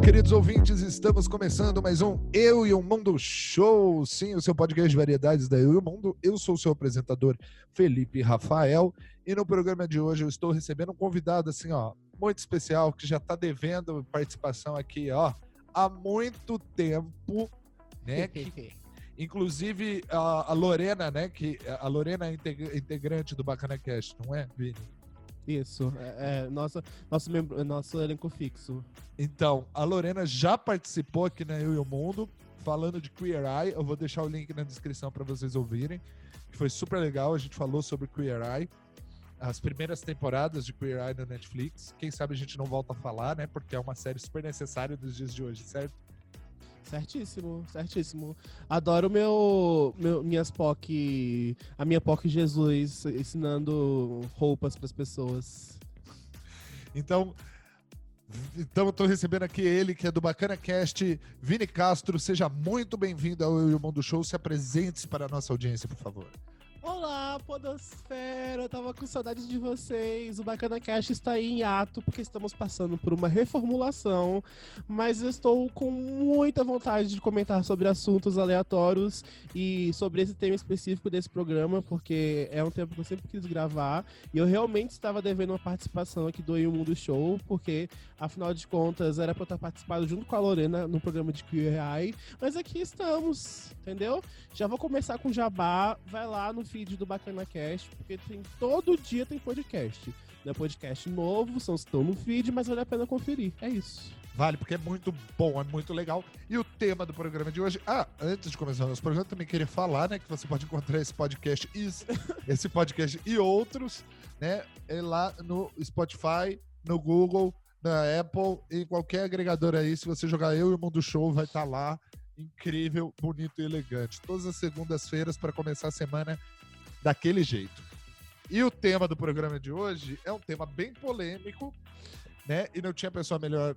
Olá, queridos ouvintes, estamos começando mais um Eu e o Mundo Show. Sim, o seu podcast de variedades da Eu e o Mundo. Eu sou o seu apresentador, Felipe Rafael, e no programa de hoje eu estou recebendo um convidado assim, ó, muito especial, que já está devendo participação aqui, ó, há muito tempo, né? Que, inclusive a, a, Lorena, né? Que a Lorena é integrante do Bacana Cast, não é, Vini? Isso, é, é nosso, nosso, membro, nosso elenco fixo. Então, a Lorena já participou aqui na Eu e o Mundo, falando de Queer Eye. Eu vou deixar o link na descrição para vocês ouvirem. Foi super legal, a gente falou sobre Queer Eye. As primeiras temporadas de Queer Eye no Netflix. Quem sabe a gente não volta a falar, né? Porque é uma série super necessária dos dias de hoje, certo? Certíssimo, certíssimo. Adoro meu, meu minhas POC, a minha POC Jesus ensinando roupas para as pessoas. Então, então eu tô recebendo aqui ele, que é do Bacana Cast, Vini Castro. Seja muito bem-vindo ao Eu e o Mundo Show. Se apresente para a nossa audiência, por favor. Olá, Podosfera! Eu tava com saudades de vocês. O Bacana Cash está em ato porque estamos passando por uma reformulação, mas estou com muita vontade de comentar sobre assuntos aleatórios e sobre esse tema específico desse programa, porque é um tema que eu sempre quis gravar e eu realmente estava devendo uma participação aqui do Eu Mundo Show, porque afinal de contas era para eu estar participando junto com a Lorena no programa de QI, mas aqui estamos, entendeu? Já vou começar com Jabá, vai lá no feed do Bacana Cast, porque tem, todo dia tem podcast. Não é podcast novo, são estão no feed, mas vale a pena conferir. É isso. Vale, porque é muito bom, é muito legal. E o tema do programa de hoje. Ah, antes de começar o nosso programa, também queria falar, né, que você pode encontrar esse podcast, esse podcast e outros, né, é lá no Spotify, no Google, na Apple, em qualquer agregador aí. Se você jogar Eu e o Mundo Show, vai estar tá lá. Incrível, bonito e elegante. Todas as segundas-feiras para começar a semana daquele jeito. E o tema do programa de hoje é um tema bem polêmico, né? E não tinha pessoa melhor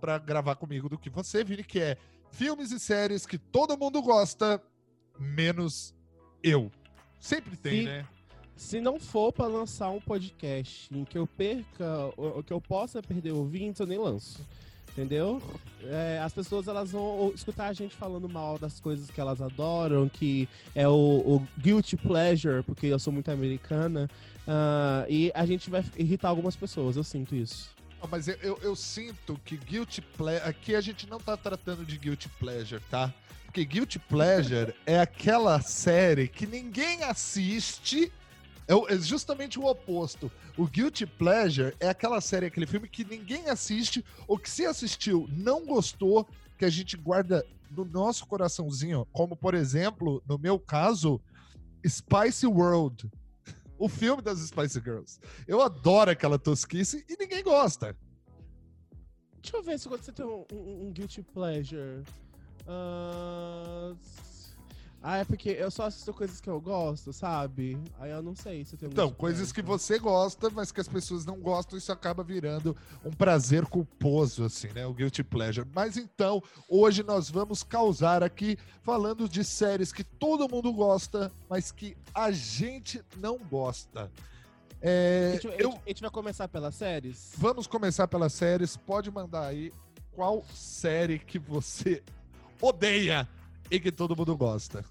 para gravar comigo do que você, Vini, que é filmes e séries que todo mundo gosta, menos eu. Sempre tem, se, né? Se não for para lançar um podcast em que eu perca, ou que eu possa perder ouvintes, eu nem lanço entendeu? É, as pessoas elas vão escutar a gente falando mal das coisas que elas adoram, que é o, o guilty pleasure, porque eu sou muito americana, uh, e a gente vai irritar algumas pessoas, eu sinto isso. mas eu, eu, eu, sinto que guilty pleasure. Aqui a gente não tá tratando de guilty pleasure, tá? Porque guilty pleasure é aquela série que ninguém assiste é, é justamente o oposto. O Guilty Pleasure é aquela série, aquele filme que ninguém assiste, ou que se assistiu não gostou, que a gente guarda no nosso coraçãozinho. Como, por exemplo, no meu caso, Spice World. O filme das Spice Girls. Eu adoro aquela tosquice e ninguém gosta. Deixa eu ver se você tem um, um, um Guilty Pleasure. Uh, ah, é porque eu só assisto coisas que eu gosto, sabe? Aí eu não sei se eu tenho Então, coisas que você gosta, mas que as pessoas não gostam, isso acaba virando um prazer culposo, assim, né? O guilty pleasure. Mas então, hoje nós vamos causar aqui falando de séries que todo mundo gosta, mas que a gente não gosta. É, a, gente, eu... a gente vai começar pelas séries? Vamos começar pelas séries. Pode mandar aí qual série que você odeia e que todo mundo gosta.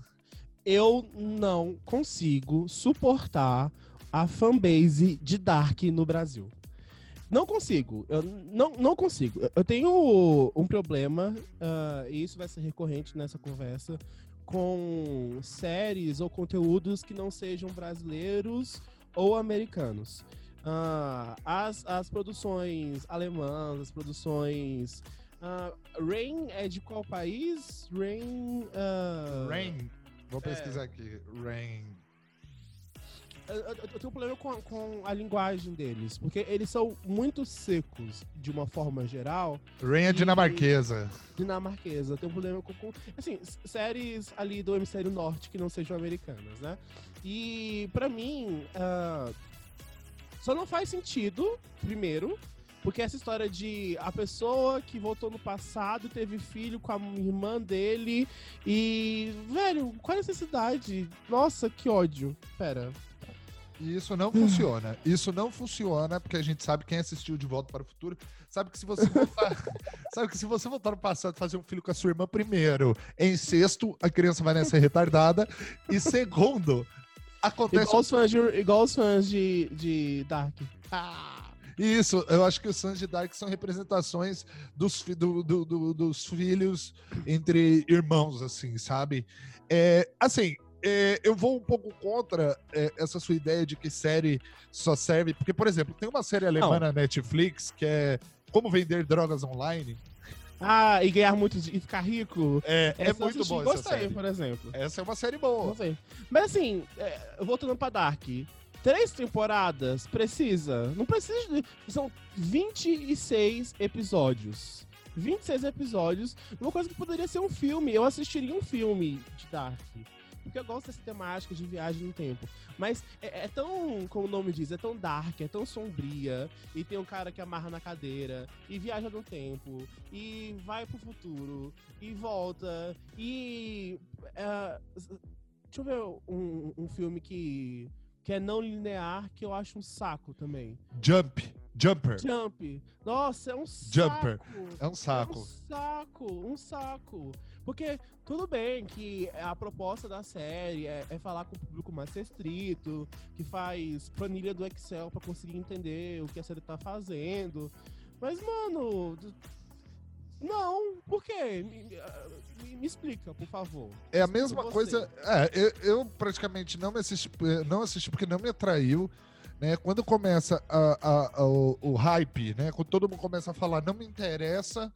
Eu não consigo suportar a fanbase de Dark no Brasil. Não consigo. Eu não, não consigo. Eu tenho um problema, uh, e isso vai ser recorrente nessa conversa, com séries ou conteúdos que não sejam brasileiros ou americanos. Uh, as, as produções alemãs, as produções Uh, Rain é de qual país? Rain. Uh... Rain. Vou pesquisar é... aqui. Rain. Eu, eu, eu, tenho um problema com, com a linguagem deles, porque eles são muito secos de uma forma geral. Rain é dinamarquesa. Dinamarquesa. Eu tenho um problema com, com. Assim, séries ali do hemisfério norte que não sejam americanas, né? E, para mim, uh, só não faz sentido, primeiro, porque essa história de a pessoa que voltou no passado teve filho com a irmã dele e. Velho, qual a necessidade? Nossa, que ódio. Pera. E isso não funciona. Isso não funciona, porque a gente sabe quem assistiu De Volta para o Futuro, sabe que se você voltar, sabe que se você voltar no passado e fazer um filho com a sua irmã, primeiro, em sexto, a criança vai nascer retardada, e segundo, acontece. Igual os fãs de, igual os fãs de, de Dark. Ah! Isso, eu acho que os Sons de Dark são representações dos, do, do, do, dos filhos entre irmãos, assim, sabe? É, assim, é, eu vou um pouco contra é, essa sua ideia de que série só serve. Porque, por exemplo, tem uma série alemã na Netflix que é Como Vender Drogas Online. Ah, e ganhar muito e ficar rico. É, é muito bom essa gostei, série. por exemplo. Essa é uma série boa. Gostei. Mas assim, é, voltando pra Dark. Três temporadas? Precisa? Não precisa de... São 26 episódios. 26 episódios. Uma coisa que poderia ser um filme. Eu assistiria um filme de Dark porque eu gosto dessa temática de viagem no tempo. Mas é, é, tão, como o nome diz, é tão dark, é tão sombria, e tem um cara que amarra na cadeira, e viaja no tempo, e vai pro futuro, e volta, e. Uh, deixa eu ver um, um filme que, que é não linear, que eu acho um saco também. Jump. Jumper. Jump. Nossa, é um Jumper. saco. É um saco. É um saco, um saco. Porque tudo bem que a proposta da série é, é, falar com o público mais restrito, que faz planilha do Excel para conseguir entender o que a série tá fazendo. Mas, mano, não, por quê? Me, me, me, explica, por favor. É a mesma coisa. É, eu, eu, praticamente não me assisti, não assisti porque não me atraiu. Né, quando começa a, a, a, o, o, hype, né, quando todo mundo começa a falar, não me interessa,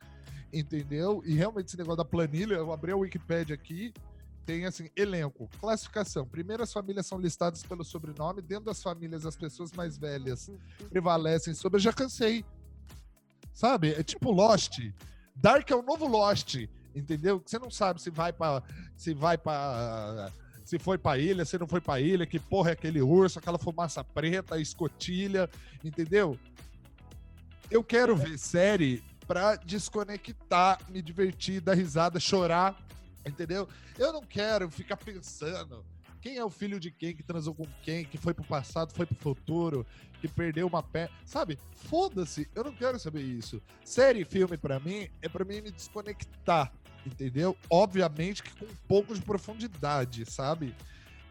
entendeu? E realmente esse negócio da planilha, eu abri a Wikipedia aqui, tem assim, elenco, classificação. Primeiro as famílias são listadas pelo sobrenome, dentro das famílias as pessoas mais velhas prevalecem sobre. Eu já cansei. Sabe? É tipo Lost. Dark é o novo Lost, entendeu? Você não sabe se vai para se vai para se foi pra ilha, se não foi pra ilha, que porra é aquele urso, aquela fumaça preta, escotilha, entendeu? Eu quero ver série pra desconectar, me divertir, dar risada, chorar, entendeu? Eu não quero ficar pensando quem é o filho de quem, que transou com quem, que foi pro passado, foi pro futuro, que perdeu uma perna. Sabe? Foda-se, eu não quero saber isso. Série e filme, para mim, é para mim me desconectar, entendeu? Obviamente que com um pouco de profundidade, sabe?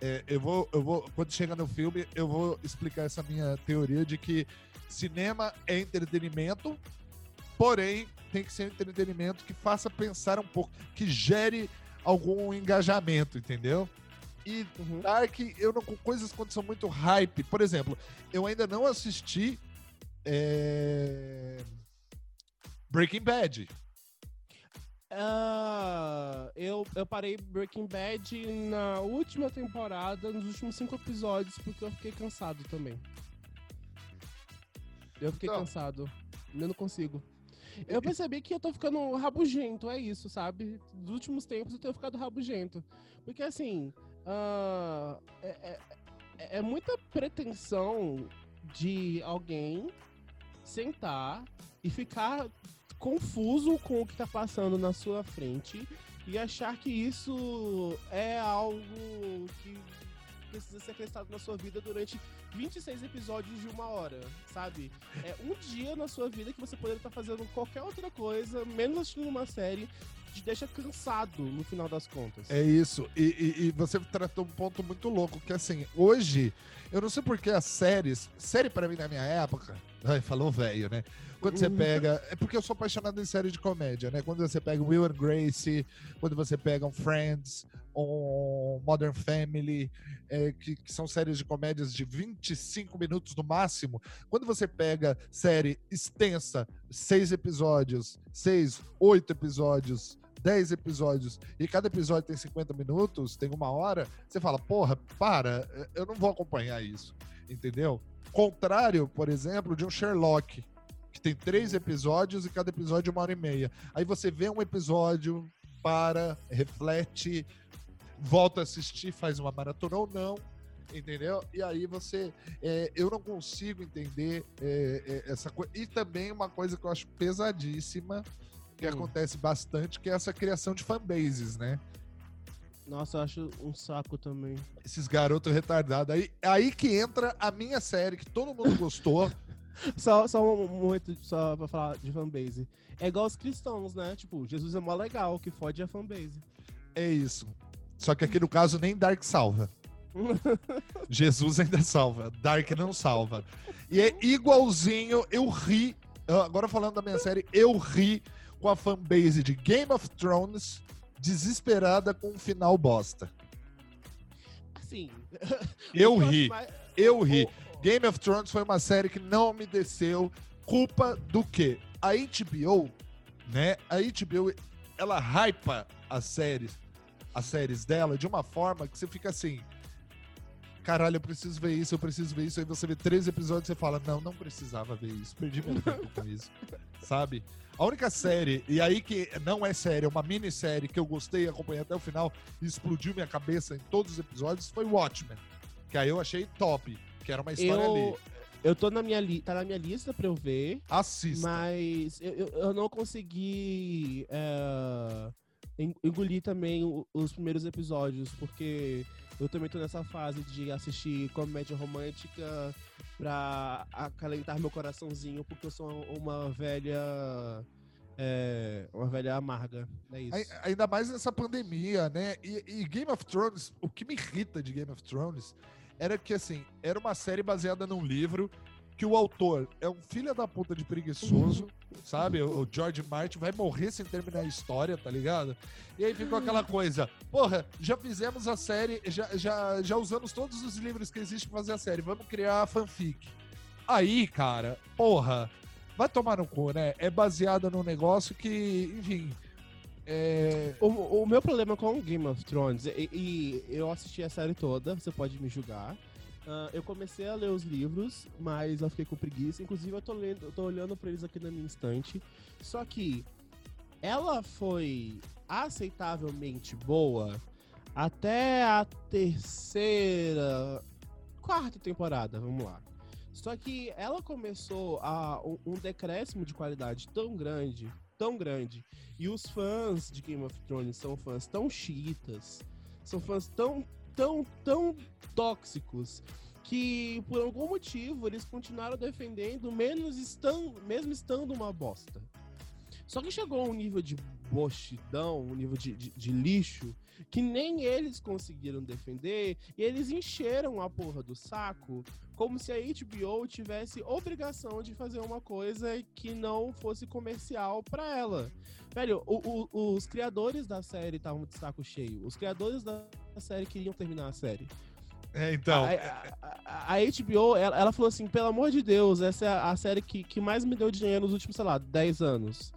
É, eu, vou, eu vou, quando chegar no filme, eu vou explicar essa minha teoria de que cinema é entretenimento, Porém, tem que ser um entretenimento que faça pensar um pouco, que gere algum engajamento, entendeu? E uhum. Dark, eu não, com coisas quando são muito hype. Por exemplo, eu ainda não assisti é... Breaking Bad. Uh, eu, eu parei Breaking Bad na última temporada, nos últimos cinco episódios, porque eu fiquei cansado também. Eu fiquei então, cansado. Eu não consigo. Eu percebi que eu tô ficando rabugento, é isso, sabe? Nos últimos tempos eu tenho ficado rabugento. Porque assim, uh, é, é, é muita pretensão de alguém sentar e ficar confuso com o que tá passando na sua frente e achar que isso é algo que precisa ser acrescentado na sua vida durante 26 episódios de uma hora, sabe? É um dia na sua vida que você poderia estar fazendo qualquer outra coisa, menos assistindo uma série, te deixa cansado no final das contas. É isso. E, e, e você tratou um ponto muito louco, que assim, hoje, eu não sei porque as séries, série para mim na minha época, ai, falou velho, né? Quando você uhum. pega. É porque eu sou apaixonado em série de comédia, né? Quando você pega Will and Grace, quando você pega um Friends, um Modern Family, é, que, que, são séries de comédias de 25 minutos no máximo. Quando você pega série extensa, seis episódios, seis, oito episódios, 10 episódios e cada episódio tem 50 minutos, tem uma hora, você fala, porra, para, eu não vou acompanhar isso, entendeu? Contrário, por exemplo, de um Sherlock, que tem três episódios e cada episódio uma hora e meia. Aí você vê um episódio, para, reflete, volta a assistir, faz uma maratona ou não, entendeu? E aí você. É, eu não consigo entender é, é, essa coisa. E também uma coisa que eu acho pesadíssima, que hum. acontece bastante, que é essa criação de fanbases, né? Nossa, eu acho um saco também. Esses garotos retardados. Aí, aí que entra a minha série, que todo mundo gostou. Só, só um momento só pra falar de fanbase. É igual os cristãos, né? Tipo, Jesus é mó legal, o que fode é a fanbase. É isso. Só que aqui no caso nem Dark salva. Jesus ainda salva, Dark não salva. E é igualzinho, eu ri. Agora falando da minha série, eu ri com a fanbase de Game of Thrones desesperada com um final bosta. Assim. Eu ri, mais- eu ri. Game of Thrones foi uma série que não me desceu. Culpa do quê? A HBO, né? A HBO, ela hypa as séries, as séries dela de uma forma que você fica assim. Caralho, eu preciso ver isso, eu preciso ver isso. Aí você vê três episódios e você fala, não, não precisava ver isso. Perdi meu tempo com isso. Sabe? A única série, e aí que não é série, é uma minissérie que eu gostei e acompanhei até o final e explodiu minha cabeça em todos os episódios, foi Watchmen. Que aí eu achei top. Que era uma história ali. Eu, eu tô na minha li... tá na minha lista pra eu ver, Assista. mas eu, eu, eu não consegui é, en- engolir também os primeiros episódios, porque eu também tô nessa fase de assistir comédia romântica pra acalentar meu coraçãozinho, porque eu sou uma velha. é, uma velha amarga. É isso. Ai- Ainda mais nessa pandemia, né? E, e Game of Thrones, o que me irrita de Game of Thrones era que, assim, era uma série baseada num livro que o autor é um filho da puta de preguiçoso, sabe? O George Martin vai morrer sem terminar a história, tá ligado? E aí ficou aquela coisa, porra, já fizemos a série, já, já, já usamos todos os livros que existem pra fazer a série, vamos criar a fanfic. Aí, cara, porra, vai tomar no cu, né? É baseada num negócio que, enfim, é, O, o meu problema com Game of Thrones, e, e eu assisti a série toda, você pode me julgar. Ah, eu comecei a ler os livros, mas eu fiquei com preguiça. Inclusive, eu tô, lendo, eu tô olhando pra eles aqui na minha estante. Só que ela foi aceitavelmente boa até a terceira, quarta temporada, vamos lá. Só que ela começou a um decréscimo de qualidade tão grande, tão grande, e os fãs de Game of Thrones são fãs tão chiitas, são fãs tão, tão, tão tóxicos, que por algum motivo eles continuaram defendendo, menos mesmo estando uma bosta. Só que chegou um nível de bochidão, um nível de, de, de lixo, que nem eles conseguiram defender, e eles encheram a porra do saco como se a HBO tivesse obrigação de fazer uma coisa que não fosse comercial pra ela. Velho, o- o- os criadores da série estavam de saco cheio. Os criadores da série queriam terminar a série. é, então, a, a- a- a HBO, ela, ela falou assim: pelo amor de Deus, essa é a, a série que, que mais me deu dinheiro nos últimos, sei lá, 10 anos.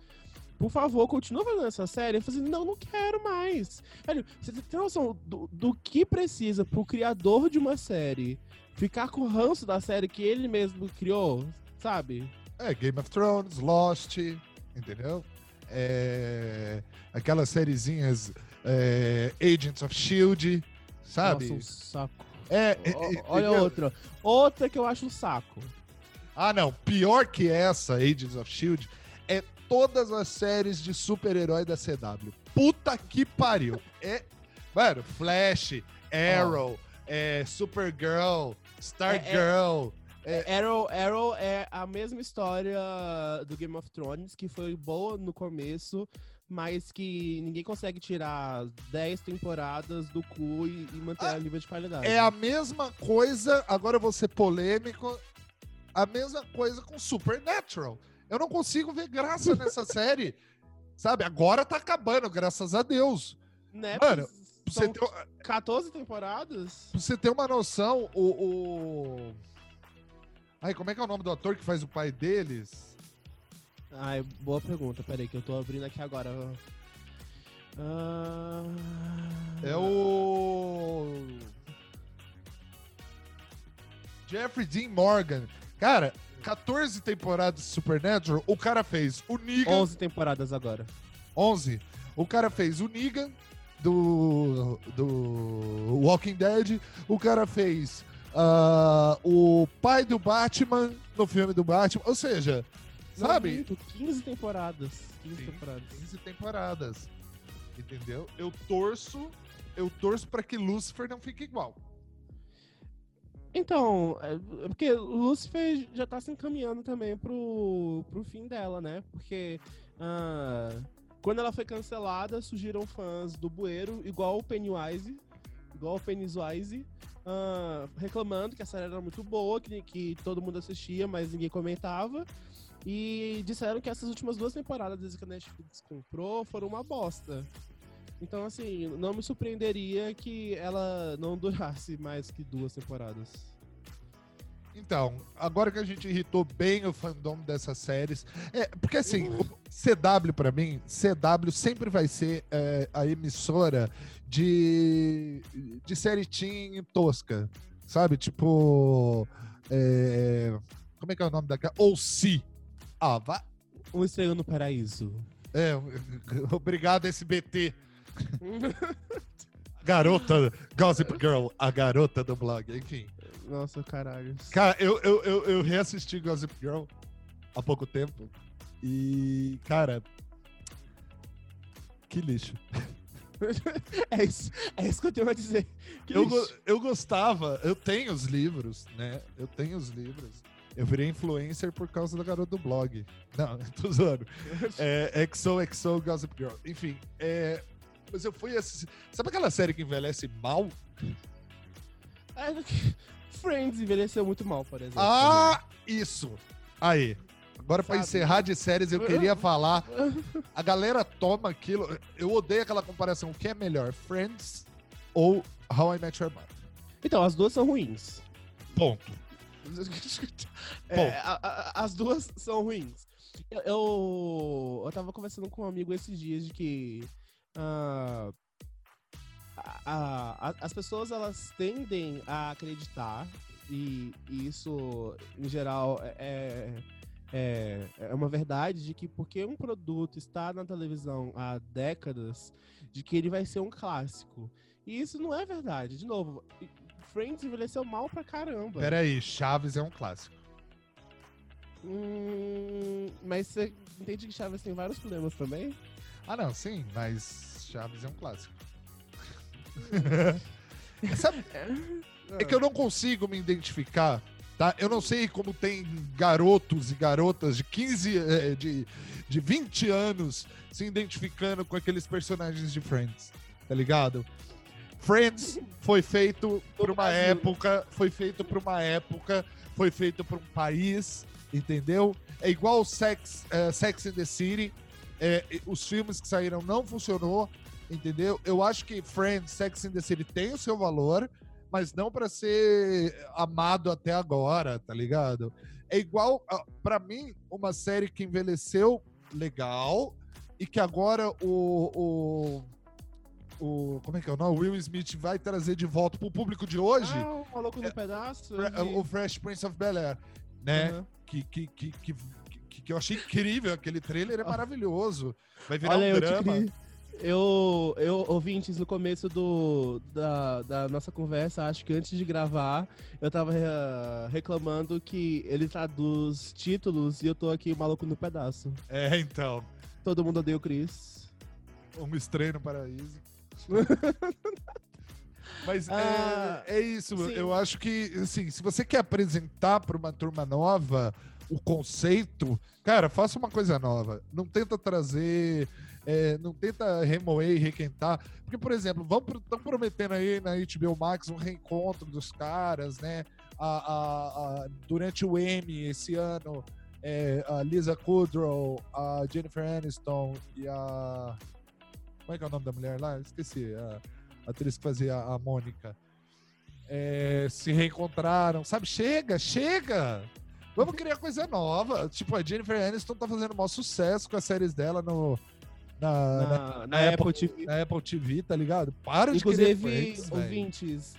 Por favor, continua fazendo essa série. Eu falei assim, não, não quero mais. Velho, você tem noção do, do que precisa pro criador de uma série ficar com o ranço da série que ele mesmo criou, sabe? É, Game of Thrones, Lost, entendeu? É, aquelas sériezinhas é, Agents of Shield, sabe? Nossa, um saco. É, é, Ó, é, Olha entendeu? outra. Outra que eu acho um saco. Ah, não. Pior que essa, Agents of Shield, é todas as séries de super-herói da CW. Puta que pariu. É, mano, Flash, Arrow, é, Supergirl, Stargirl. É. Arrow, Arrow é a mesma história do Game of Thrones, que foi boa no começo, mas que ninguém consegue tirar 10 temporadas do cu e, e manter Ah, a nível de qualidade. É a mesma coisa, agora eu vou ser polêmico, a mesma coisa com Supernatural. Eu não consigo ver graça nessa série. Sabe, agora tá acabando, graças a Deus. Né? Mano, você, São ter, 14 temporadas? pra você ter uma noção, o, o. Ai, como é que é o nome do ator que faz o pai deles? Ai, boa pergunta. Peraí, que eu tô abrindo aqui agora. Ah... É o. Jeffrey Dean Morgan. Cara, 14 temporadas de Supernatural, o cara fez o Negan. 11 temporadas agora. 11. O cara fez o Negan do, do Walking Dead. O cara fez ah, o pai do Batman no filme do Batman. Ou seja, sabe? minto, 15 temporadas. 15 Sim. temporadas. 15 temporadas. Entendeu? Eu torço eu torço pra que Lucifer não fique igual. Então, é é porque Lucifer já tá se encaminhando também pro, pro fim dela, né? Porque ah, quando ela foi cancelada, surgiram fãs do Bueiro, igual o Pennywise, igual o Pennywise, ah, reclamando que a série era muito boa, que, que todo mundo assistia, mas ninguém comentava. E disseram que essas últimas duas temporadas que a Netflix comprou foram uma bosta. Então, assim, não me surpreenderia que ela não durasse mais que duas temporadas. Então, agora que a gente irritou bem o fandom dessas séries. É, porque assim, CW pra mim, CW sempre vai ser é, a emissora de, de série teen tosca. Sabe? Tipo. é, como é que é o nome daquela? Ou se. Ah, vá. Um estranho no paraíso. É, obrigado, SBT. Garota, Gossip Girl, a garota do blog, enfim. Nossa, caralho. Cara, eu, eu, eu, eu reassisti Gossip Girl há pouco tempo. E, cara. Que lixo. é, isso, é isso que eu tenho a dizer. Que Eu, lixo. eu gostava, eu tenho os livros, né? Eu tenho os livros. Eu virei influencer por causa da garota do blog. Não, tô zoando. É, XOXO Gossip Girl. Enfim, é, mas eu fui assistir. Sabe aquela série que envelhece mal? É, Friends envelheceu muito mal, por exemplo. Ah, isso! Aí. Agora, pra Sabe? encerrar de séries, eu queria falar. A galera toma aquilo. Eu odeio aquela comparação. O que é melhor, Friends ou How I Met Your Mother? Então, as duas são ruins. Ponto. É, a- a- as duas são ruins. Eu, eu, eu tava conversando com um amigo esses dias de que ah, a- a- as pessoas elas tendem a acreditar e, e isso em geral é, é, é uma verdade de que porque um produto está na televisão há décadas de que ele vai ser um clássico. E isso não é verdade. De novo Friends envelheceu mal pra caramba Peraí, Chaves é um clássico. Hum, mas você entende que Chaves tem vários problemas também? Ah, não, sim, mas Chaves é um clássico. Sabe, é que eu não consigo me identificar, tá? Eu não sei como tem garotos e garotas de 15, eh, de, de 20 anos se identificando com aqueles personagens de Friends, tá ligado? Friends foi feito por uma época, foi feito por uma época, foi feito por um país, entendeu? É igual Sex, eh, Sex and the City, eh, os filmes que saíram não funcionou, entendeu? Eu acho que Friends, Sex and the City tem o seu valor, mas não pra ser amado até agora, tá ligado? É igual, pra mim, uma série que envelheceu legal e que agora o, o, o como é que é o nome? Will Smith vai trazer de volta pro público de hoje Ah, o maluco no pedaço. Eu vi. o Fresh Prince of Bel-Air, né? Aham. Que, que, que, que, que- eu achei incrível, aquele trailer é maravilhoso. Vai virar Olha, um eu drama. queria- Eu, eu, ouvintes, no começo do, da, da nossa conversa, acho que antes de gravar, eu tava eh, reclamando que ele traduz títulos e eu tô aqui maluco no pedaço. É, então. Todo mundo odeia o Chris. Um estranho no paraíso. Mas Ah, é, é isso, sim. eu acho que, assim, se você quer apresentar para uma turma nova o conceito, cara, faça uma coisa nova. Não tenta trazer, é, não tenta remoer e requentar. Porque, por exemplo, estão prometendo aí na HBO Max um reencontro dos caras, né? A, a- a- durante o Emmy esse ano, é, a Lisa Kudrow, a Jennifer Aniston e a. Como é que é o nome da mulher lá? Esqueci. A atriz que fazia a Mônica. É, se reencontraram. Sabe? Chega, chega! Vamos criar coisa nova. Tipo, a Jennifer Aniston tá fazendo maior sucesso com as séries dela no, na, na, Na, na Apple Apple- TV. na Apple TV, tá ligado? Para de querer Inclusive, Friends, velho. ouvintes,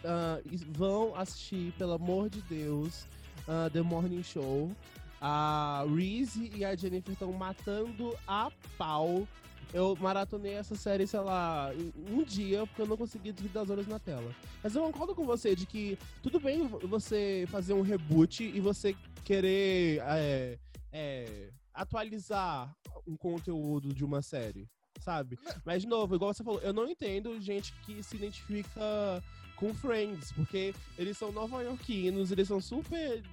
is- vão assistir, pelo amor de Deus, ah, The Morning Show. A Reese e a Jennifer estão matando a pau. Eu maratonei essa série, sei lá, um dia, porque eu não consegui desligar as olhos na tela. Mas eu concordo com você de que tudo bem você fazer um reboot e você querer é, é, atualizar um conteúdo de uma série, sabe? Mas, de novo, igual você falou, eu não entendo gente que se identifica com Friends, porque eles são nova-iorquinos, eles são super,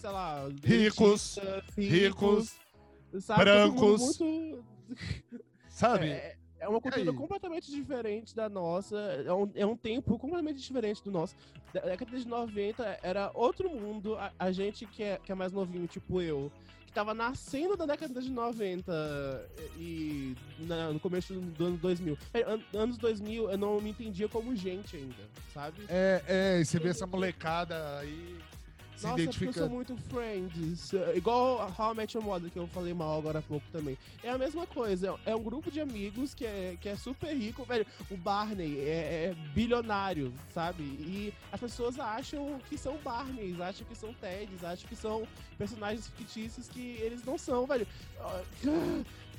sei lá... Ricos, dentistas, ricos, mundo brancos. muito- Sabe? É, é uma cultura completamente diferente da nossa. É um, é um tempo completamente diferente do nosso. Da década de 90 era outro mundo. A, a gente que é, que é mais novinho, tipo eu, que tava nascendo da década de 90 e na- no começo do ano 2000. É, an- anos 2000 eu não me entendia como gente ainda, sabe? É, é, e você vê essa molecada aí se Nossa, porque eu sou muito Friends. Igual a How I Met Your Mother, que eu falei mal agora há pouco também. É a mesma coisa. É um grupo de amigos que é, que é super rico. Velho, o Barney é, é bilionário, sabe? E as pessoas acham que são Barneys, acham que são Teds, acham que são personagens fictícios que eles não são, velho.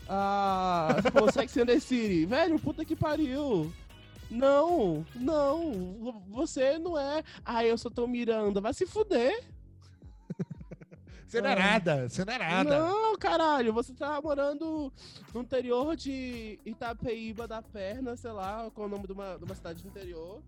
Ah, pô, Sex and the City. Velho, puta que pariu. Não, não, você não é. Ah, eu sou tão Miranda. Vai se fuder. Você não é nada, você não é nada. Não, caralho, você tá morando no interior de Itapeíba da Perna, sei lá, qual é o nome de uma, de uma cidade do interior,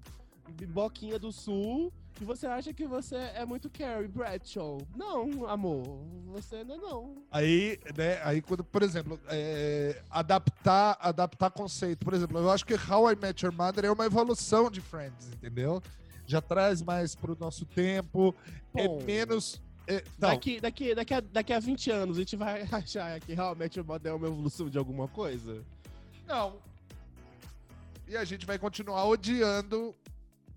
Boquinha do Sul, e você acha que você é muito Carrie Bradshaw. Não, amor, você não é não. Aí, né, aí quando, por exemplo, é, adaptar, adaptar conceito, por exemplo, eu acho que How I Met Your Mother é uma evolução de Friends, entendeu? Já traz mais pro nosso tempo, é Bom, menos... É, Daqui, daqui, daqui, a, daqui a 20 anos a gente vai achar que realmente o modelo é uma evolução de alguma coisa? não. E a gente vai continuar odiando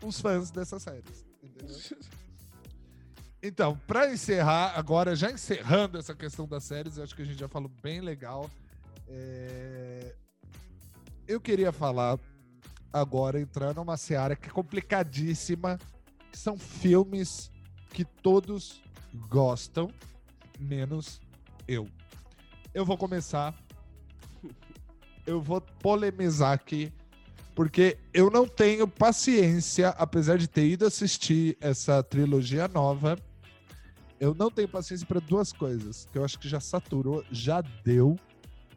os fãs dessas séries? Então, pra encerrar, agora já encerrando essa questão das séries, eu acho que a gente já falou bem legal. É, Eu queria falar agora, entrar numa seara que é complicadíssima, que são filmes que todos gostam, menos eu. Eu vou começar. Eu vou polemizar aqui, porque eu não tenho paciência, apesar de ter ido assistir essa trilogia nova. Eu não tenho paciência para duas coisas que eu acho que já saturou, já deu,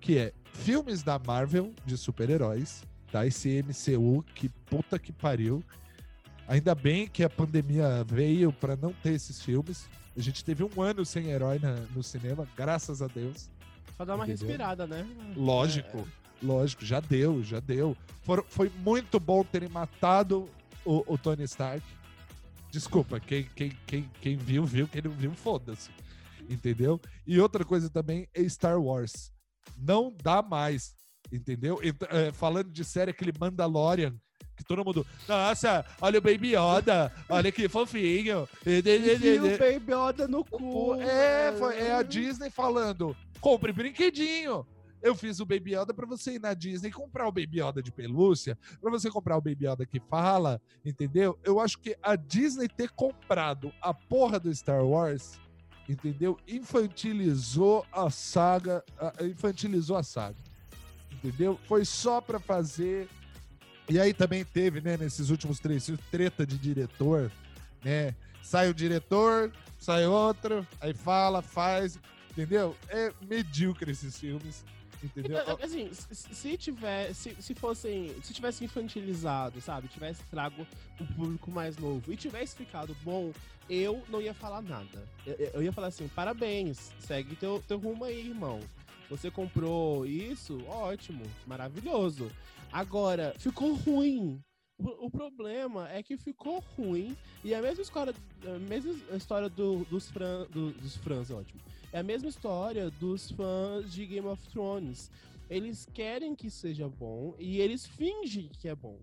que é filmes da Marvel de super-heróis, tá? Esse MCU que puta que pariu. Ainda bem que a pandemia veio para não ter esses filmes. A gente teve um ano sem herói na- no cinema, graças a Deus. Pra dar uma Entendeu? respirada, né? Lógico, lógico, já deu, já deu. For- foi muito bom terem matado o, o Tony Stark. Desculpa, quem, quem, quem, quem viu, viu. Quem não viu, foda-se. Entendeu? E outra coisa também é Star Wars. Não dá mais. Entendeu? Ent- é, falando de série, aquele Mandalorian. Que todo mundo. Nossa, olha o Baby Yoda. Olha que fofinho. Enfia o Baby Yoda no cu. É, foi- é a Disney falando: compre brinquedinho. Eu fiz o Baby Yoda pra você ir na Disney comprar o Baby Yoda de pelúcia, pra você comprar o Baby Yoda que fala, entendeu? Eu acho que a Disney ter comprado a porra do Star Wars, entendeu? Infantilizou a saga, infantilizou a saga, entendeu? Foi só pra fazer. E aí também teve, né, nesses últimos três filmes, treta de diretor, né? Sai o diretor, sai outro, aí fala, faz, entendeu? É medíocre esses filmes, entendeu? Então, assim, se- se tivesse, se, se fossem, se tivesse infantilizado, sabe, tivesse trago um público mais novo e tivesse ficado bom, eu não ia falar nada. Eu, eu ia falar assim, parabéns, segue teu, teu rumo aí, irmão. Você comprou isso, ótimo, maravilhoso. Agora, ficou ruim. O, problema é que ficou ruim e a mesma história, a mesma história do- dos, fran, do- dos fãs, ótimo. É a mesma história dos fãs de Game of Thrones. Eles querem que seja bom e eles fingem que é bom.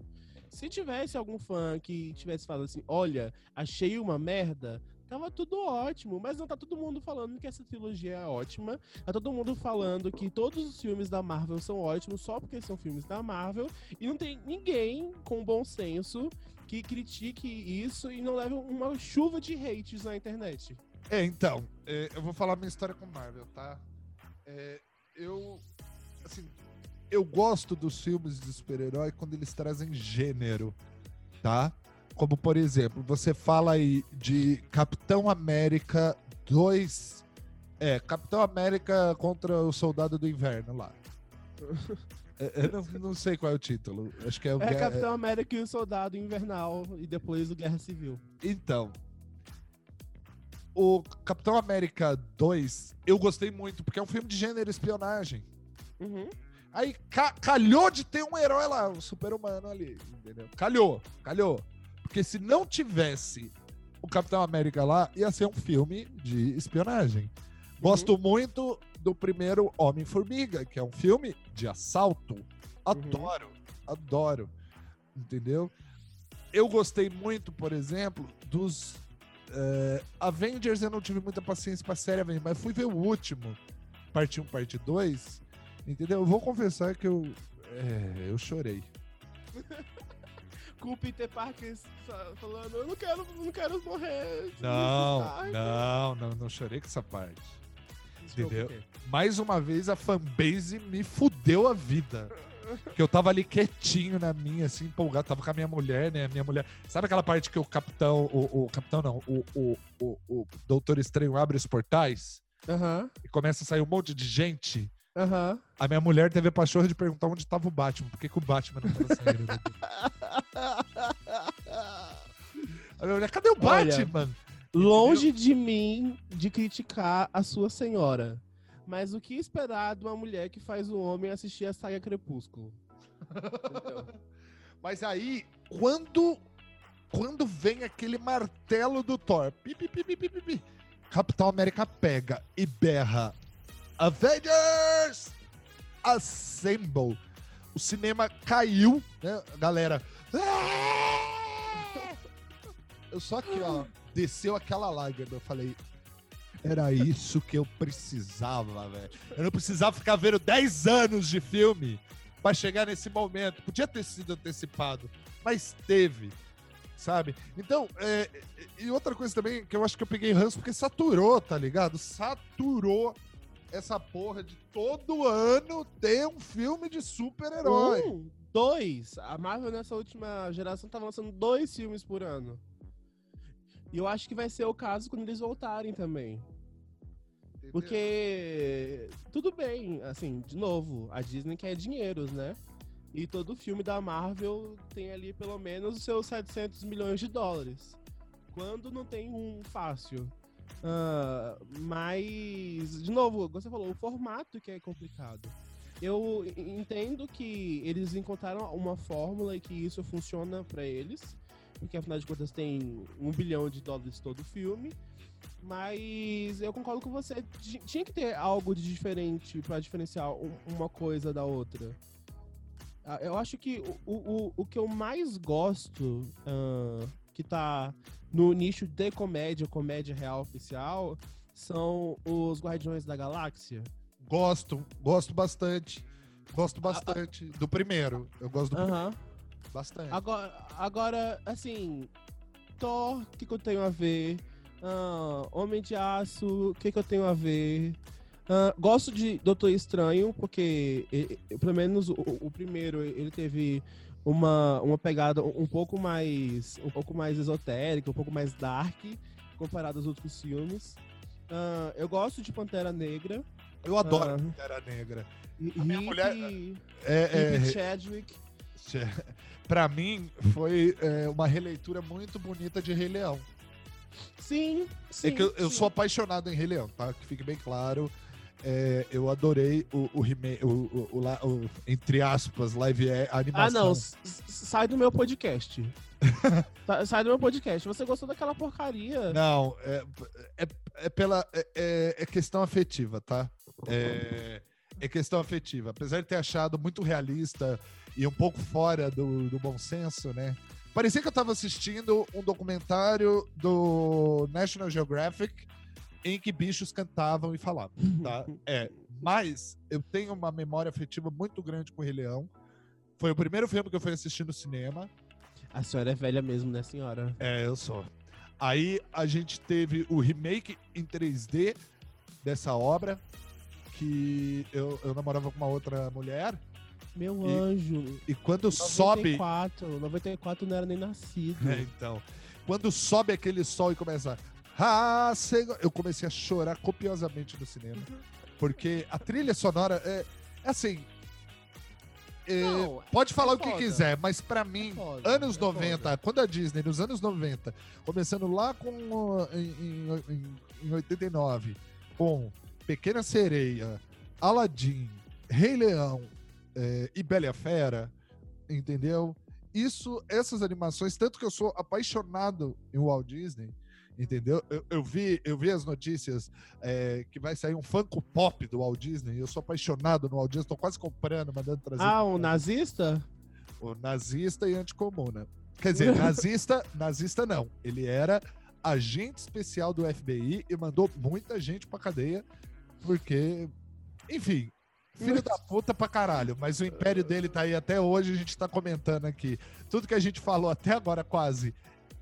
Se tivesse algum fã que tivesse falado assim, olha, achei uma merda, tava tudo ótimo. Mas não tá todo mundo falando que essa trilogia é ótima. Tá todo mundo falando que todos os filmes da Marvel são ótimos só porque são filmes da Marvel. E não tem ninguém com bom senso que critique isso e não leve uma chuva de hates na internet. É, então, é, eu vou falar minha história com Marvel, tá? É, eu, assim, eu gosto dos filmes de super-herói quando eles trazem gênero, tá? Como, por exemplo, você fala aí de Capitão América 2. É, Capitão América contra o Soldado do Inverno lá. É, eu não, não sei qual é o título. Acho que é o É Guerra- Capitão América e o Soldado Invernal e depois o Guerra Civil. Então. O Capitão América 2, eu gostei muito, porque é um filme de gênero espionagem. Uhum. Aí ca- calhou de ter um herói lá, um super-humano ali, entendeu? Calhou, calhou. Porque se não tivesse o Capitão América lá, ia ser um filme de espionagem. Gosto muito do primeiro Homem-Formiga, que é um filme de assalto. Adoro, adoro. Entendeu? Eu gostei muito, por exemplo, dos eh, Avengers. Eu não tive muita paciência pra série Avengers, mas fui ver o último, parte 1, parte 2. Entendeu? Eu vou confessar que eu. É, eu chorei. Com o Peter Parker fa- falando, eu não quero, não quero morrer. Não, Ai, não, não, não chorei com essa parte. Isso Entendeu? Mais uma vez a fanbase me fudeu a vida. Que eu tava ali quietinho na minha, assim, empolgado. Tava com a minha mulher, né? A minha mulher. Sabe aquela parte que o capitão. O, o capitão não, o, o, o, o Doutor Estranho abre os portais Aham, e começa a sair um monte de gente? aham. A minha mulher teve a pachorra de perguntar onde tava o Batman. Por que, que o Batman não tava saindo? A minha mulher, cadê o Olha, Batman? Longe de mim de criticar a sua senhora. Mas o que esperar de uma mulher que faz um homem assistir a saga Crepúsculo? Mas aí, quando quando vem aquele martelo do Thor, pi, pi, pi, pi, pi, pi, pi, Capitão América pega e berra Avengers Assemble. O cinema caiu, né, galera? "Ah!" Eu só aqui, ó, desceu aquela lágrima. Eu falei, era isso que eu precisava, velho. Eu não precisava ficar vendo 10 anos de filme pra chegar nesse momento. Podia ter sido antecipado, mas teve, sabe? Então, é, e outra coisa também que eu acho que eu peguei ranço porque saturou, tá ligado? Saturou essa porra de todo ano ter um filme de super-herói. Um, dois. A Marvel nessa última geração tá lançando dois filmes por ano. E eu acho que vai ser o caso quando eles voltarem também. entendeu? Porque tudo bem, assim, de novo, a Disney quer dinheiros, né? E todo filme da Marvel tem ali pelo menos os seus 700 milhões de dólares. Quando não tem um fácil. Ah, mas, de novo, você falou, o formato que é complicado. Eu en- entendo que eles encontraram uma fórmula e que isso funciona pra eles, porque afinal de contas tem um bilhão de dólares todo filme. Mas eu concordo com você. ti- Tinha que ter algo de diferente pra diferenciar um- uma coisa da outra. Ah, Eu acho que o, o, o que eu mais gosto, ah, que tá no nicho de comédia, comédia real oficial, são os Guardiões da Galáxia. Gosto, gosto bastante. Gosto bastante do primeiro. Eu gosto do Aham. primeiro bastante. Agora, agora, assim, Thor, o que, que eu tenho a ver? Ah, Homem de Aço, o que, que eu tenho a ver? Ah, gosto de Doutor Estranho, porque e- e- pelo menos o, o primeiro ele teve uma, uma pegada um pouco mais um pouco mais esotérica, um pouco mais dark comparado aos outros filmes. Ah, eu gosto de Pantera Negra. Eu adoro. Pantera Negra. E, A minha Rick, mulher- É, Rick é, Chadwick. Pra mim, foi é, uma releitura muito bonita de Rei Leão. Sim, sim. é que eu, eu sou apaixonado em Rei Leão, tá? Que fique bem claro. É, eu adorei o, o, o, o- o entre aspas, live é a animação. Ah, não. Sai do meu podcast. Sa- Sai do meu podcast. Você gostou daquela porcaria? Não, é, é, é pela. É, é- é questão afetiva, tá? É, é questão afetiva. Apesar de ter achado muito realista e um pouco fora do, do bom senso, né? Parecia que eu tava assistindo um documentário do National Geographic em que bichos cantavam e falavam, tá? É, mas eu tenho uma memória afetiva muito grande com o Rei Leão. Foi o primeiro filme que eu fui assistir no cinema. A senhora é velha mesmo, né, senhora? É, eu sou. Aí a gente teve o remake em 3D dessa obra, que eu, eu namorava com uma outra mulher, Meu E- anjo. e quando sobe. 94. 94 não era nem nascido. É, então. Quando sobe aquele sol e começa. Ah, Senhor", eu comecei a chorar copiosamente no cinema. Porque a trilha sonora é, é assim. é, Não, pode falar é o que quiser, mas pra mim, foda, anos é 90, foda. quando a Disney, nos anos 90, começando lá com em, em, em- em 89, com Pequena Sereia, Aladdin, Rei Leão é, e Bela Fera, entendeu? Isso, essas animações, tanto que eu sou apaixonado em Walt Disney, entendeu? Eu, eu vi, eu vi as notícias é, que vai sair um Funko Pop do Walt Disney. Eu sou apaixonado no Walt Disney, tô quase comprando, mandando trazer. Ah, um nazista? O nazista e anticomuna. Quer dizer, nazista, nazista não. Ele era agente especial do FBI e mandou muita gente pra cadeia, porque, enfim, filho da puta pra caralho. Mas o império dele tá aí até hoje, a gente tá comentando aqui. Tudo que a gente falou até agora quase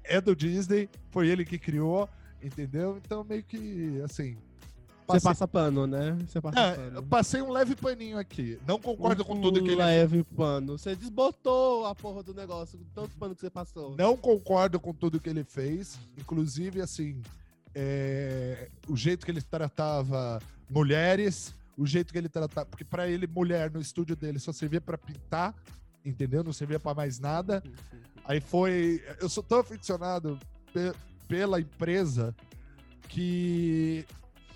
é do Disney, foi ele que criou, entendeu? Então meio que, assim... Você passei- passa pano, né? Você passa Ah, pano. eu passei um leve paninho aqui. Não concordo com tudo que ele Um leve pano. Você desbotou a porra do negócio, tanto pano que você passou. Não concordo com tudo que ele fez. Inclusive, assim, é, o jeito que ele tratava mulheres, o jeito que ele tratava. Porque pra ele, mulher no estúdio dele só servia pra pintar, entendeu? Não servia pra mais nada. Aí foi. Eu sou tão aficionado pe- pela empresa que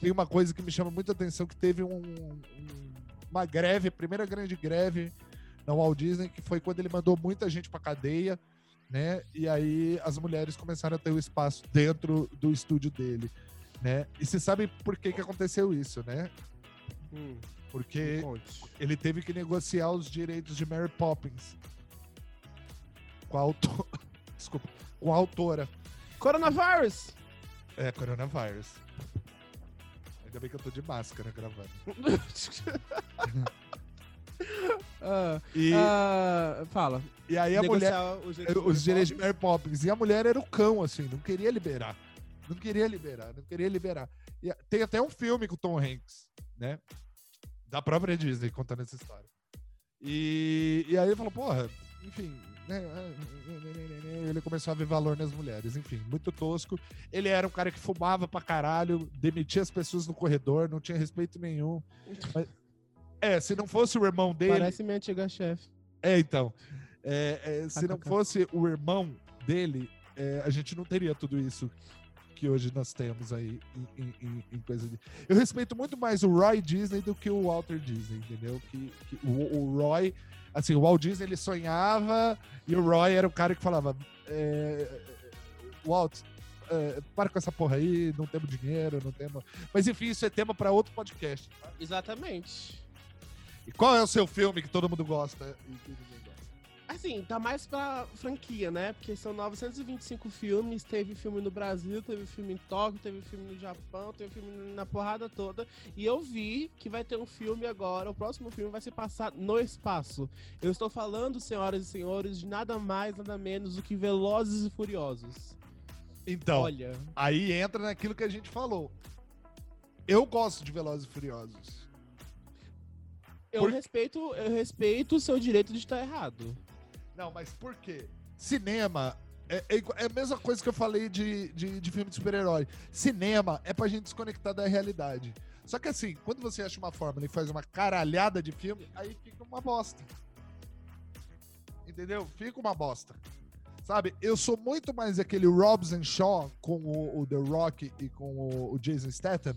tem uma coisa que me chama muita atenção: que teve um- um- uma greve, a primeira grande greve na Walt Disney, que foi quando ele mandou muita gente pra cadeia, né? E aí as mulheres começaram a ter o espaço dentro do estúdio dele, né? E você sabe por que, que aconteceu isso, né? Hum, Porque ele teve que negociar os direitos de Mary Poppins com a autora. Desculpa, com a autora. Coronavírus! É, coronavírus. Ainda bem que eu tô de máscara gravando. Ah, E, ah, fala. e aí a mulher. Os direitos Os direitos de Mary Poppins. E a mulher era o cão, assim, não queria liberar. Não queria liberar, não queria liberar. E tem até um filme com o Tom Hanks, né? Da própria Disney contando essa história. E, e aí ele falou, porra, enfim, né? Ele começou a ver valor nas mulheres, enfim, muito tosco. Ele era um cara que fumava pra caralho, demitia as pessoas no corredor, não tinha respeito nenhum. Mas- é, se não fosse o irmão dele. Parece minha antiga chefe. É, então. É, é, se não KKK. fosse o irmão dele, é, a gente não teria tudo isso que hoje nós temos aí em, em- em- coisa de. Eu respeito muito mais o Roy Disney do que o Walter Disney, entendeu? Que, que o, o Roy, assim, o Walt Disney ele sonhava e o Roy era o cara que falava: é, Walt, é, para com essa porra aí, não temos dinheiro, não temos. Mas enfim, isso é tema para outro podcast. tá? Exatamente. E qual é o seu filme que todo mundo gosta e que ninguém gosta? Assim, tá mais pra franquia, né? Porque são 925 filmes, teve filme no Brasil, teve filme em Tóquio, teve filme no Japão, teve filme na porrada toda. E eu vi que vai ter um filme agora, o próximo filme vai se passar no espaço. Eu estou falando, senhoras e senhores, de nada mais, nada menos do que Velozes e Furiosos. Então, Olha, Aí entra naquilo que a gente falou. Eu gosto de Velozes e Furiosos. eu Por- respeito, eu respeito o seu direito de estar errado. Não, mas por quê? Cinema é, é é a mesma coisa que eu falei de, de, de filme de super-herói. Cinema é pra gente desconectar da realidade. Só que assim, quando você acha uma fórmula e faz uma caralhada de filme, aí fica uma bosta. Entendeu? Fica uma bosta. Sabe? Eu sou muito mais aquele Robson Shaw com o, o The Rock e com o, o Jason Statham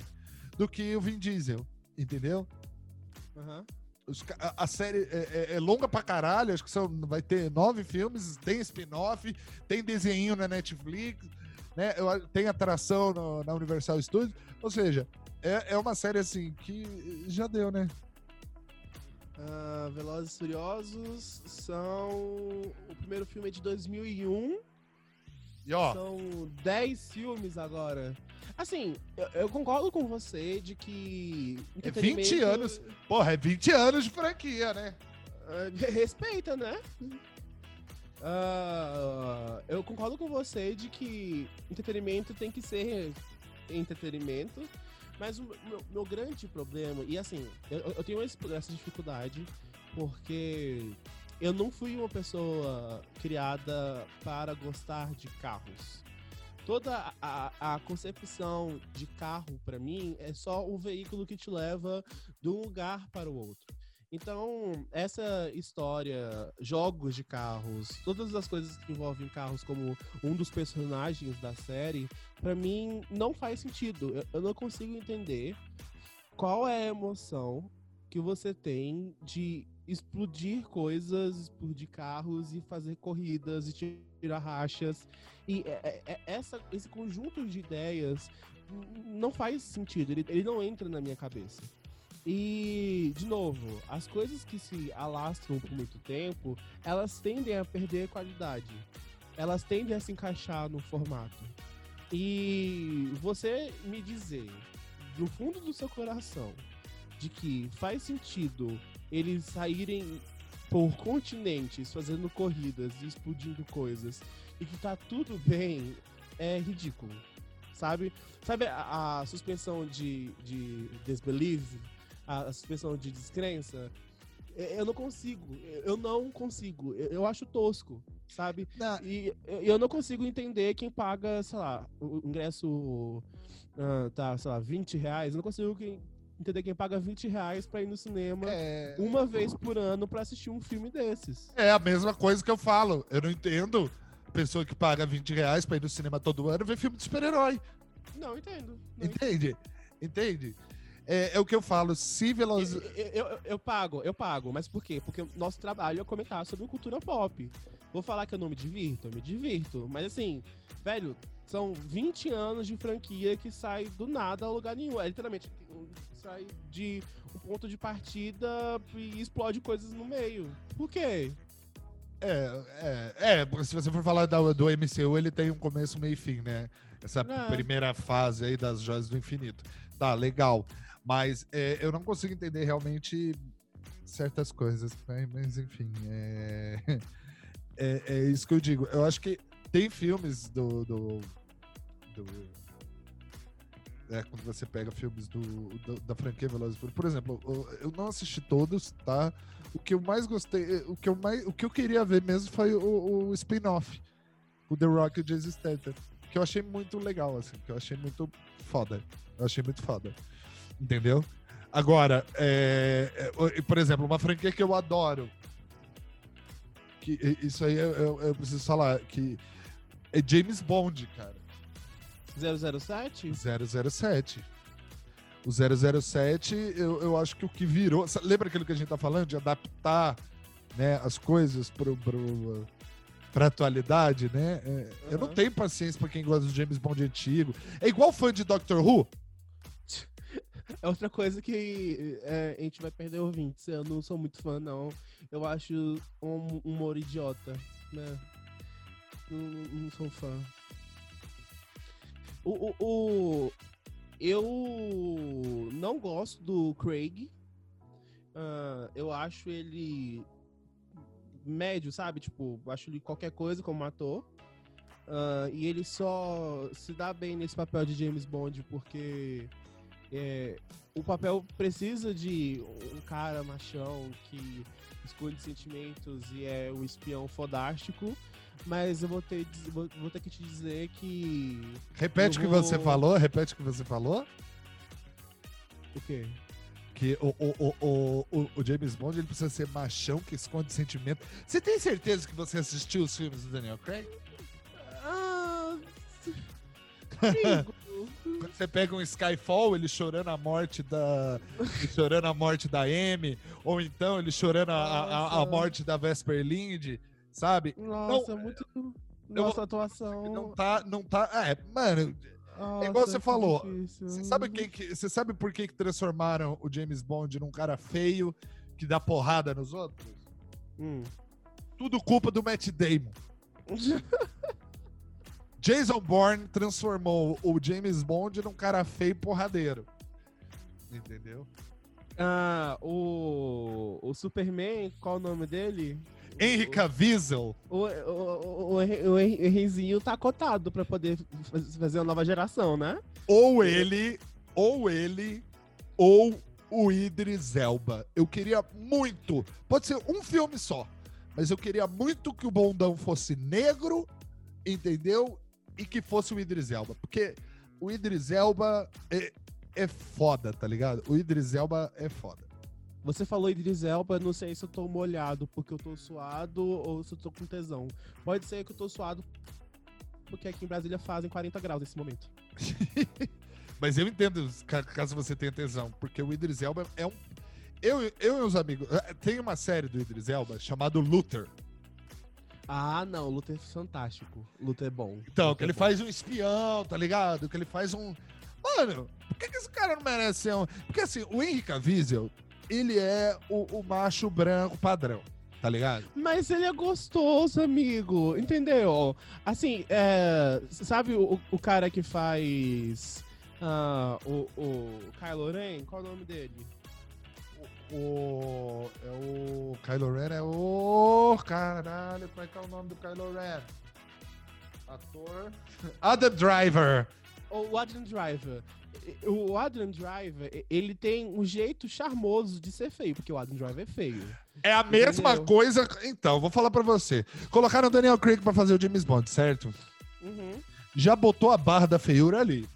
do que o Vin Diesel. Entendeu? Aham. A, série é, é- é longa pra caralho, acho que são, vai ter nove filmes, tem spin-off, tem desenho na Netflix, né? Tem atração no- na Universal Studios. Ou seja, é, é uma série assim que já deu, né? Ah, Velozes e Furiosos são. O primeiro filme é de 2001. E ó, São 10 filmes agora. Assim, eu, eu concordo com você de que. É 20 entretenimento- anos. porra, é 20 anos de franquia, né? Ah, respeita, né? Ah, eu concordo com você de que entretenimento tem que ser entretenimento. Mas o meu, meu grande problema, e assim, eu, eu tenho esse- essa dificuldade porque eu não fui uma pessoa criada para gostar de carros. Toda a, a concepção de carro, pra mim, é só um veículo que te leva de um lugar para o outro. Então, essa história, jogos de carros, todas as coisas que envolvem carros como um dos personagens da série, pra mim não faz sentido. Eu, eu não consigo entender qual é a emoção que você tem de explodir coisas, explodir carros e fazer corridas e tirar rachas. E é, é, é, essa, esse conjunto de ideias não faz sentido, ele, ele não entra na minha cabeça. E, de novo, as coisas que se alastram por muito tempo, elas tendem a perder qualidade. Elas tendem a se encaixar no formato. E você me dizer, do fundo do seu coração, de que faz sentido eles saírem por continentes fazendo corridas e explodindo coisas e que tá tudo bem, é ridículo. Sabe? Sabe a, a suspensão de, de disbelief a, a suspensão de descrença, eu não consigo, eu não consigo, eu acho tosco, sabe? Não. E eu não consigo entender quem paga, sei lá, o ingresso uh, tá, sei lá, 20 reais, eu não consigo entender quem paga 20 reais pra ir no cinema é... uma vez por ano pra assistir um filme desses. É a mesma coisa que eu falo, eu não entendo pessoa que paga 20 reais pra ir no cinema todo ano ver filme de super-herói. Não, entendo. Não Entende? Entende? É, é, o que eu falo, se Veloz... Eu, eu, eu, pago, eu pago, mas por quê? Porque nosso trabalho é comentar sobre cultura pop. Vou falar que eu não me divirto, eu me divirto. Mas assim, velho, são 20 anos de franquia que sai do nada a lugar nenhum. É literalmente sai de um ponto de partida e explode coisas no meio. Por quê? É, é, é, se você for falar do, do MCU, ele tem um começo, meio e fim, né? Essa é. primeira fase aí das Joias do Infinito. Tá, legal. Mas é, eu não consigo entender realmente certas coisas, né? mas enfim, é... é... É, isso que eu digo. Eu acho que tem filmes do. do, do... É, quando você pega filmes do, do da franquia Velozes Por exemplo, eu não assisti todos, tá? O que eu mais gostei, o que eu mais, o que eu queria ver mesmo foi o, o spin-off, o The Rock e o Jason Statham, que eu achei muito legal, assim, que eu achei muito foda. Eu achei muito foda. Entendeu? Agora, é, é, por exemplo, uma franquia que eu adoro. Que, isso aí eu, eu, eu preciso falar, que é James Bond, cara. 007? 007. O 007, eu, eu acho que o que virou. Lembra aquilo que a gente tá falando? De adaptar né, as coisas pro, pro, pra atualidade, né? É, uhum. Eu não tenho paciência pra quem gosta do James Bond antigo. É igual fã de Doctor Who. É outra coisa que é, a gente vai perder ouvintes. Eu não sou muito fã, não. Eu acho um humor idiota, né? Não, não sou fã. O, o, o, eu não gosto do Craig. Uh, eu acho ele médio, sabe? Tipo, acho ele qualquer coisa como ator. Uh, e ele só se dá bem nesse papel de James Bond porque é, o papel precisa de um cara machão que esconde sentimentos e é um espião fodástico. Mas eu vou ter, vou, vou ter que te dizer que. Repete o que você falou, repete o que você falou. O quê? Que o, o, o, o, o James Bond ele precisa ser machão que esconde sentimento. Você tem certeza que você assistiu os filmes do Daniel Craig? Ah. Quando você pega um Skyfall, ele chorando a morte da. chorando a morte da M, ou então ele chorando a, a, a morte da Vesper Lind, sabe? Nossa, não, muito. Nossa, eu, atuação. Não tá. Não tá. É, mano. Nossa, é igual você falou. Você sabe, quem que, você sabe por que, que transformaram o James Bond num cara feio que dá porrada nos outros? Hum. Tudo culpa do Matt Damon. Jason Bourne transformou o James Bond num cara feio porradeiro. Entendeu? Ah, o, o Superman, qual o nome dele? Henry Cavill. O, o, o, o, o Henryzinho tá cotado pra poder fazer uma nova geração, né? Ou ele, ou ele, ou o Idris Elba. Eu queria muito, pode ser um filme só, mas eu queria muito que o Bondão fosse negro, entendeu? e que fosse o Idris Elba. Porque o Idris Elba é, é foda, tá ligado? O Idris Elba é foda. Você falou Idris Elba, não sei se eu tô molhado porque eu tô suado ou se eu tô com tesão. Pode ser que eu tô suado porque aqui em Brasília fazem 40 graus nesse momento. Mas eu entendo ca- caso você tenha tesão, porque o Idris Elba é um. Eu, eu e os amigos. eh, Tem uma série do Idris Elba chamado Luther. Ah, não, luta é fantástico. Luta é bom. Então, Luta que é ele bom. faz um espião, tá ligado? Que ele faz um. Mano, por que, que esse cara não merece ser um. Porque assim, o Henry Cavill, ele é o, o macho branco padrão, tá ligado? Mas ele é gostoso, amigo. Entendeu? Assim, é, sabe o, o cara que faz ah, o, o Kylo Ren? Qual é o nome dele? O. É o. Kylo Ren é o. Caralho, como é que é o nome do Kylo Ren? Ator. Adam Driver. O Adrian Driver. O Adrian Driver, ele tem um jeito charmoso de ser feio, porque o Adrian Driver é feio. É a mesma Entendeu? coisa. Então, vou falar pra você. Colocaram o Daniel Craig pra fazer o James Bond, certo? Uhum. Já botou a barra da feiura ali.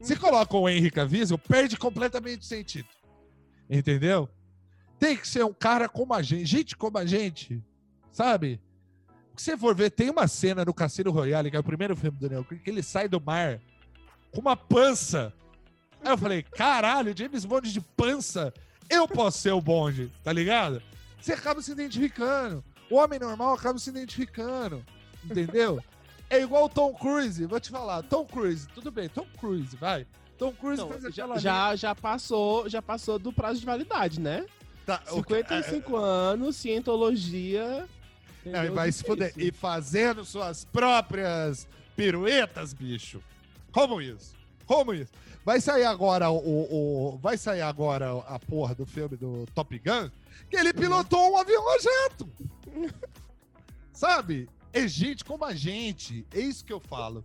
Se coloca o Henry Cavill, perde completamente o sentido. Entendeu? Tem que ser um cara como a gente, gente como a gente, sabe? Se você for ver, tem uma cena no Cassino Royale, que é o primeiro filme do Daniel Craig, que ele sai do mar com uma pança. Aí eu falei, caralho, James Bond de pança, eu posso ser o Bond, tá ligado? Você acaba se identificando. O homem normal acaba se identificando, entendeu? É igual o Tom Cruise, vou te falar, Tom Cruise, tudo bem, Tom Cruise, vai. Tom Cruise faz já, aquela já, já passou, já passou do prazo de validade, né? Tá, o que- 55 anos, cientologia. Não, vai se fuder. E fazendo suas próprias piruetas, bicho. Como isso? Como isso? Vai sair agora o, o- vai sair agora a porra do filme do Top Gun, que ele pilotou um avião jato. Sabe? É gente como a gente. É isso que eu falo.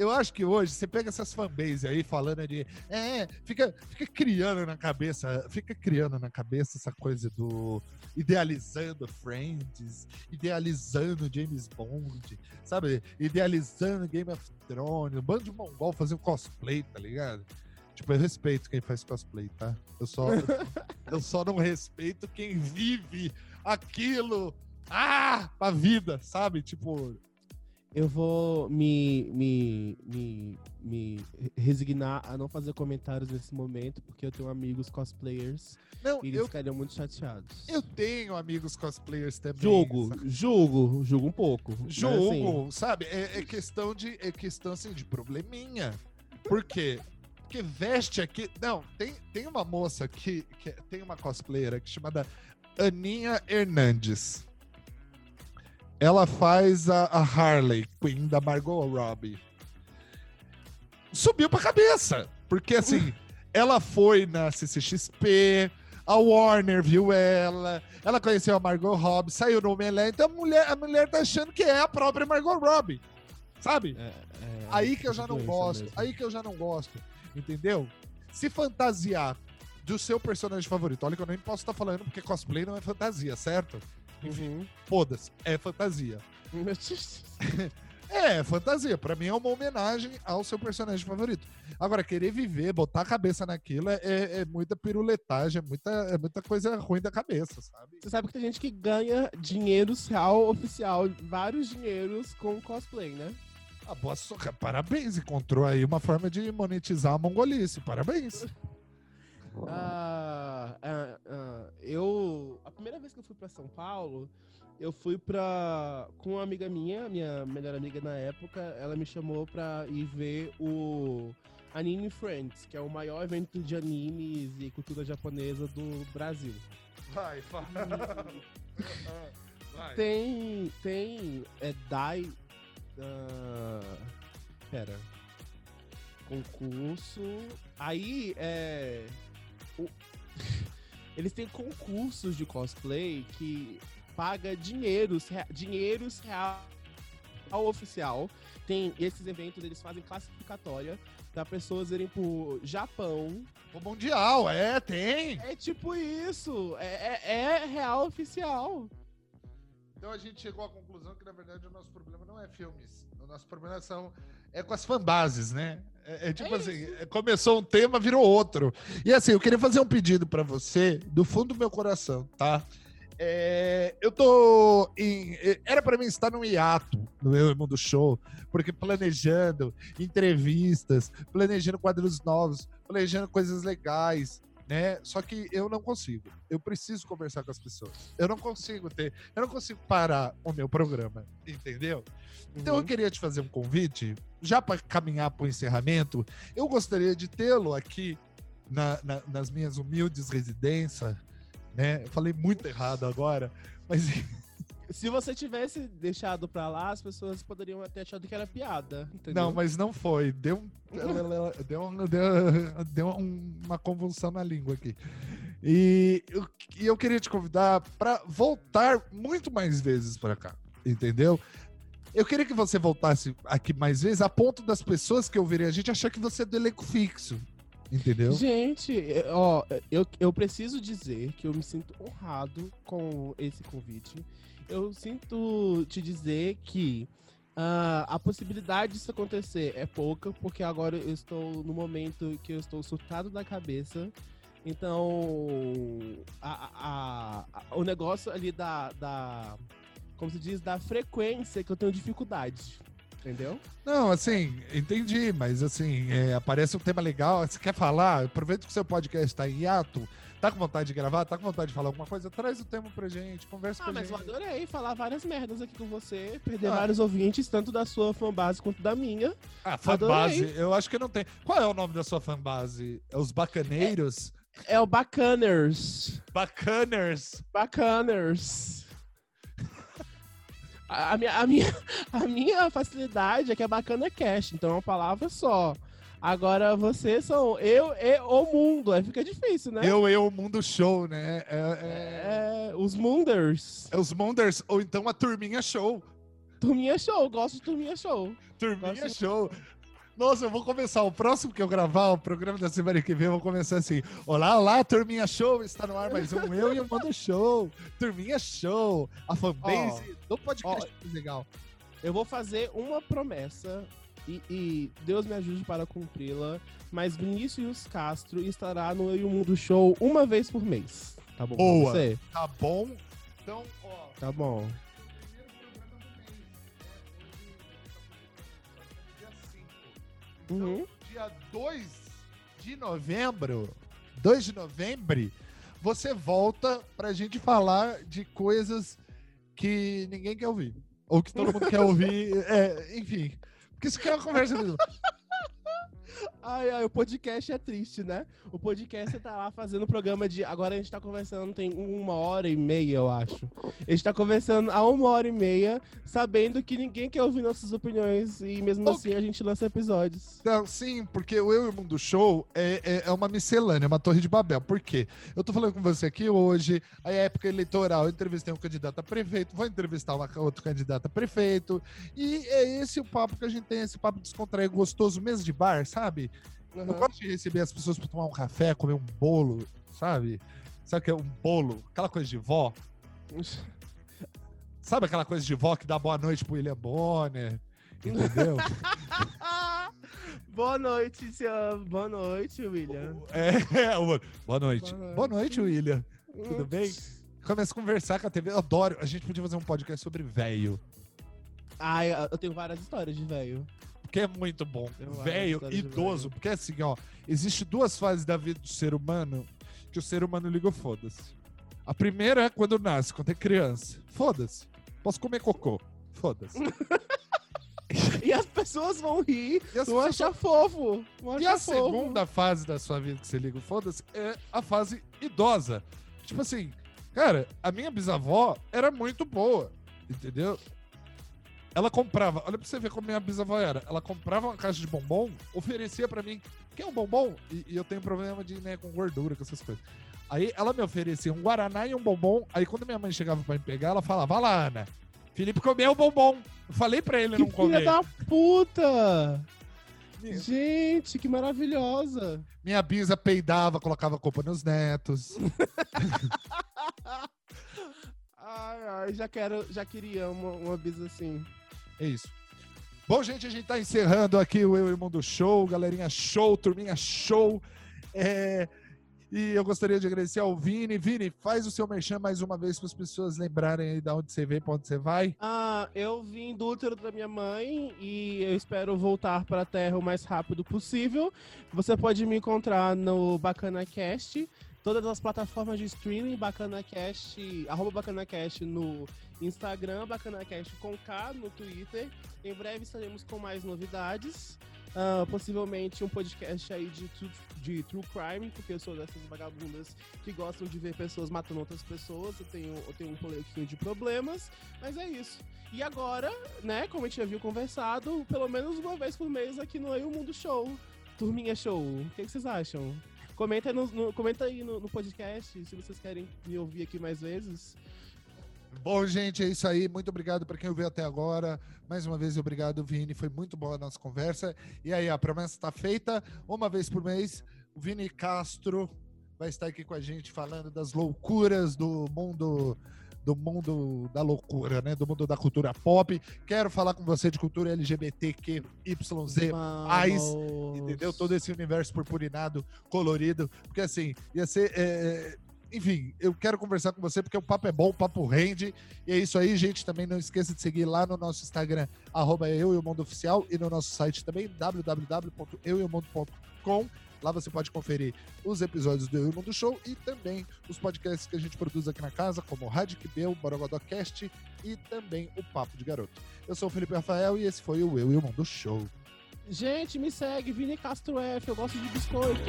Eu acho que hoje você pega essas fanbase aí falando de. É, fica, fica criando na cabeça, fica criando na cabeça essa coisa do idealizando Friends, idealizando James Bond, sabe? Idealizando Game of Thrones, um bando de mongol fazendo cosplay, tá ligado? Tipo, eu respeito quem faz cosplay, tá? Eu só, eu só não respeito quem vive aquilo, ah, pra vida, sabe? Tipo, Eu vou me, me, me, me resignar a não fazer comentários nesse momento, porque eu tenho amigos cosplayers não, e eles eu, ficariam muito chateados. eu tenho amigos cosplayers também. Julgo, sabe? julgo, julgo um pouco. mas, assim, Julgo, sabe? É, é questão de é questão assim de probleminha. Por quê? Porque veste aqui. Não, tem, tem uma moça que, que tem uma cosplayer aqui chamada Aninha Hernandes. Ela faz a, a Harley Quinn da Margot Robbie. Subiu pra cabeça. Porque assim, ela foi na CCXP, a Warner viu ela, ela conheceu a Margot Robbie, saiu no Omelé, então a mulher, a mulher tá achando que é a própria Margot Robbie. Sabe? é, é, aí que eu já não doença gosto, mesmo. aí que eu já não gosto, entendeu? Se fantasiar do seu personagem favorito, olha que eu nem posso estar falando porque cosplay não é fantasia, certo? Uhum. foda-se, é fantasia. É, fantasia. Pra mim é uma homenagem ao seu personagem favorito. Agora, querer viver, botar a cabeça naquilo é, é- é muita piruletagem, é muita, é muita coisa ruim da cabeça, sabe? Você sabe que tem gente que ganha dinheiros real oficial, vários dinheiros com cosplay, né? Ah, boa sorte. Parabéns, encontrou aí uma forma de monetizar a mongolice. Parabéns. Ah, ah, ah, eu. A primeira vez que eu fui pra São Paulo, eu fui pra. com uma amiga minha, minha melhor amiga na época, ela me chamou pra ir ver o Anime Friends, que é o maior evento de animes e cultura japonesa do Brasil. Vai, vai. Vai. Tem. Tem. É Dai. ah, pera. Concurso. Aí é. O- Eles têm concursos de cosplay que paga dinheiros, rea- dinheiros real ao oficial. Tem esses eventos, eles fazem classificatória para pessoas irem pro Japão. O Mundial, é, tem. É tipo isso, é, é- é real oficial. Então a gente chegou à conclusão que, na verdade, o nosso problema não é filmes. O nosso problema são, é com as fanbases, né? É, é tipo É assim, é, começou um tema, virou outro. E assim, eu queria fazer um pedido pra você, do fundo do meu coração, tá? É, eu tô em. é, Era pra mim estar num hiato no meu Mundo Show, porque planejando entrevistas, planejando quadros novos, planejando coisas legais, né? Só que eu não consigo. Eu preciso conversar com as pessoas. Eu não consigo ter. Eu não consigo parar o meu programa, entendeu? Então eu Uhum. queria te fazer um convite, já para caminhar para o encerramento. Eu gostaria de tê-lo aqui na- na- nas minhas humildes residências, né? Eu falei muito errado agora, mas Se você tivesse deixado pra lá, as pessoas poderiam ter achado que era piada. Entendeu? não, mas não foi. Deu, um- deu, um- deu, deu um- uma convulsão na língua aqui. E eu, e eu queria te convidar para voltar muito mais vezes para cá, entendeu? Eu queria que você voltasse aqui mais vezes, a ponto das pessoas que ouvirem a gente achar que você é do elenco fixo, entendeu? Gente, é, ó, eu, eu preciso dizer que eu me sinto honrado com esse convite. Eu sinto te dizer que ah, a possibilidade disso acontecer é pouca, porque agora eu estou no momento que eu estou surtado da cabeça. Então, a- a- a- o negócio ali da, da. Como se diz, da frequência que eu tenho dificuldade. Entendeu? Não, assim, entendi, mas assim, é, aparece um tema legal, você quer falar? Aproveita que o seu podcast está em hiato, tá com vontade de gravar, tá com vontade de falar alguma coisa, traz o tema pra gente, conversa Ah, com a mas eu gente. adorei falar várias merdas aqui com você, perder Ah. vários ouvintes, tanto da sua fanbase quanto da minha. Ah, fanbase, Adorei. eu acho que não tem. Qual é o nome da sua fanbase? É os Bacaneiros? É o Bacaners. Bacaners. Bacaners. A, a minha, a, minha, a minha facilidade é que é bacana cash, então é uma palavra só. Agora vocês são eu e o mundo, aí fica difícil, né? Eu, eu, Mundo Show, né? É, é- É, os Munders. é os Monders, ou então a Turminha Show. Turminha show, gosto de turminha show. Turminha Nossa. Show. Nossa, eu vou começar. O próximo que eu gravar, o programa da semana que vem, eu vou começar assim. Olá, olá, Turminha Show. Está no ar mais um Eu e o Mando Show. Turminha Show. A fanbase do podcast mais legal. Eu vou fazer uma promessa e, e Deus me ajude para cumpri-la, mas Vinícius Castro estará no Eu e o Mundo Show uma vez por mês. Tá bom? Boa. Você? Tá bom? Então, ó. Tá bom. Uhum. Dia 2 de novembro, 2 de novembro, você volta pra gente falar de coisas que ninguém quer ouvir. Ou que todo mundo quer ouvir. É, enfim. Porque isso aqui é uma conversa. Ai, ai, o podcast é triste, né? O podcast tá lá fazendo programa de. Agora a gente tá conversando, tem uma hora e meia, eu acho. A gente tá conversando há uma hora e meia, sabendo que ninguém quer ouvir nossas opiniões e mesmo Ok. assim a gente lança episódios. Não, sim, porque o Eu e o Mundo Show é, é, é uma miscelânea, é uma torre de Babel. Por quê? Eu tô falando com você aqui hoje, a época eleitoral, eu entrevistei um candidato a prefeito, vou entrevistar uma, outro candidato a prefeito, e é esse o papo que a gente tem, esse papo descontraído, gostoso, mesa de bar, sabe? Eu Uhum. gosto de receber as pessoas pra tomar um café, comer um bolo, sabe? Sabe o que é um bolo? Aquela coisa de vó. Sabe aquela coisa de vó que dá boa noite pro William Bonner? Entendeu? Boa noite, senhor. Boa noite, William. É, o- boa noite. Boa noite. Boa noite, William. Tudo bem? Começa a conversar com a TV. Eu adoro. A gente podia fazer um podcast sobre velho. Ai, eu tenho várias histórias de velho. Porque é muito bom. Velho, de idoso. Porque assim, ó, existe duas fases da vida do ser humano que o ser humano liga foda-se. A primeira é quando nasce, quando é criança. Foda-se. Posso comer cocô. Foda-se. E as pessoas vão rir, E vão achar fofo. Vão E achar a fofo. segunda fase da sua vida que você liga o foda-se é a fase idosa. Tipo assim, cara, a minha bisavó era muito boa, entendeu? Ela comprava, olha pra você ver como minha bisavó era. Ela comprava uma caixa de bombom, oferecia pra mim, quer um bombom? E, e eu tenho problema de, né, com gordura, com essas coisas. Aí ela me oferecia um Guaraná e um bombom. Aí quando minha mãe chegava pra me pegar, ela falava, vai lá, Ana. Felipe comeu o bombom. Eu falei pra ele Que não filha comer. da puta! Gente, que maravilhosa! Minha bisa peidava, colocava culpa nos netos. Ai, ai, já quero, já queria uma, uma bisa assim. É isso. Bom, gente, a gente tá encerrando aqui o Eu e o Mundo Show, galerinha show, turminha show. É, E eu gostaria de agradecer ao Vini. Vini, faz o seu merchan mais uma vez para as pessoas lembrarem aí de onde você veio, para onde você vai. Ah, eu vim do útero da minha mãe e eu espero voltar para a Terra o mais rápido possível. Você pode me encontrar no BacanaCast, todas as plataformas de streaming, BacanaCast, arroba BacanaCast no Instagram, BacanaCast com K no Twitter. Em breve estaremos com mais novidades. Ah, possivelmente um podcast aí de, de True Crime, porque eu sou dessas vagabundas que gostam de ver pessoas matando outras pessoas. Eu tenho, eu tenho um pouquinho de problemas, mas é isso. E agora, né, como a gente já viu conversado, pelo menos uma vez por mês aqui no Eu Mundo Show. Turminha Show. O que, que vocês acham? Comenta, no, no- comenta aí no, no podcast se vocês querem me ouvir aqui mais vezes. Bom, gente, é isso aí. Muito obrigado para quem ouviu até agora. Mais uma vez, obrigado, Vini. Foi muito boa a nossa conversa. E aí, a promessa está feita. Uma vez por mês, o Vini Castro vai estar aqui com a gente falando das loucuras do mundo do mundo da loucura, né? Do mundo da cultura pop. Quero falar com você de cultura LGBTQYZ, mais, entendeu? Todo esse universo purpurinado, colorido. Porque assim, ia ser. é, Enfim, eu quero conversar com você porque o papo é bom, o papo rende. E é isso aí, gente. Também não esqueça de seguir lá no nosso Instagram, arroba eu e o mundo oficial, e no nosso site também, www.eueomundo.com. Lá você pode conferir os episódios do Eu o Mundo Show e também os podcasts que a gente produz aqui na casa, como o Rádio Kibel, Borogodocast e também o Papo de Garoto. Eu sou o Felipe Rafael e esse foi o Eu e o Mundo Show. Gente, me segue, Vini Castro F. Eu gosto de biscoito.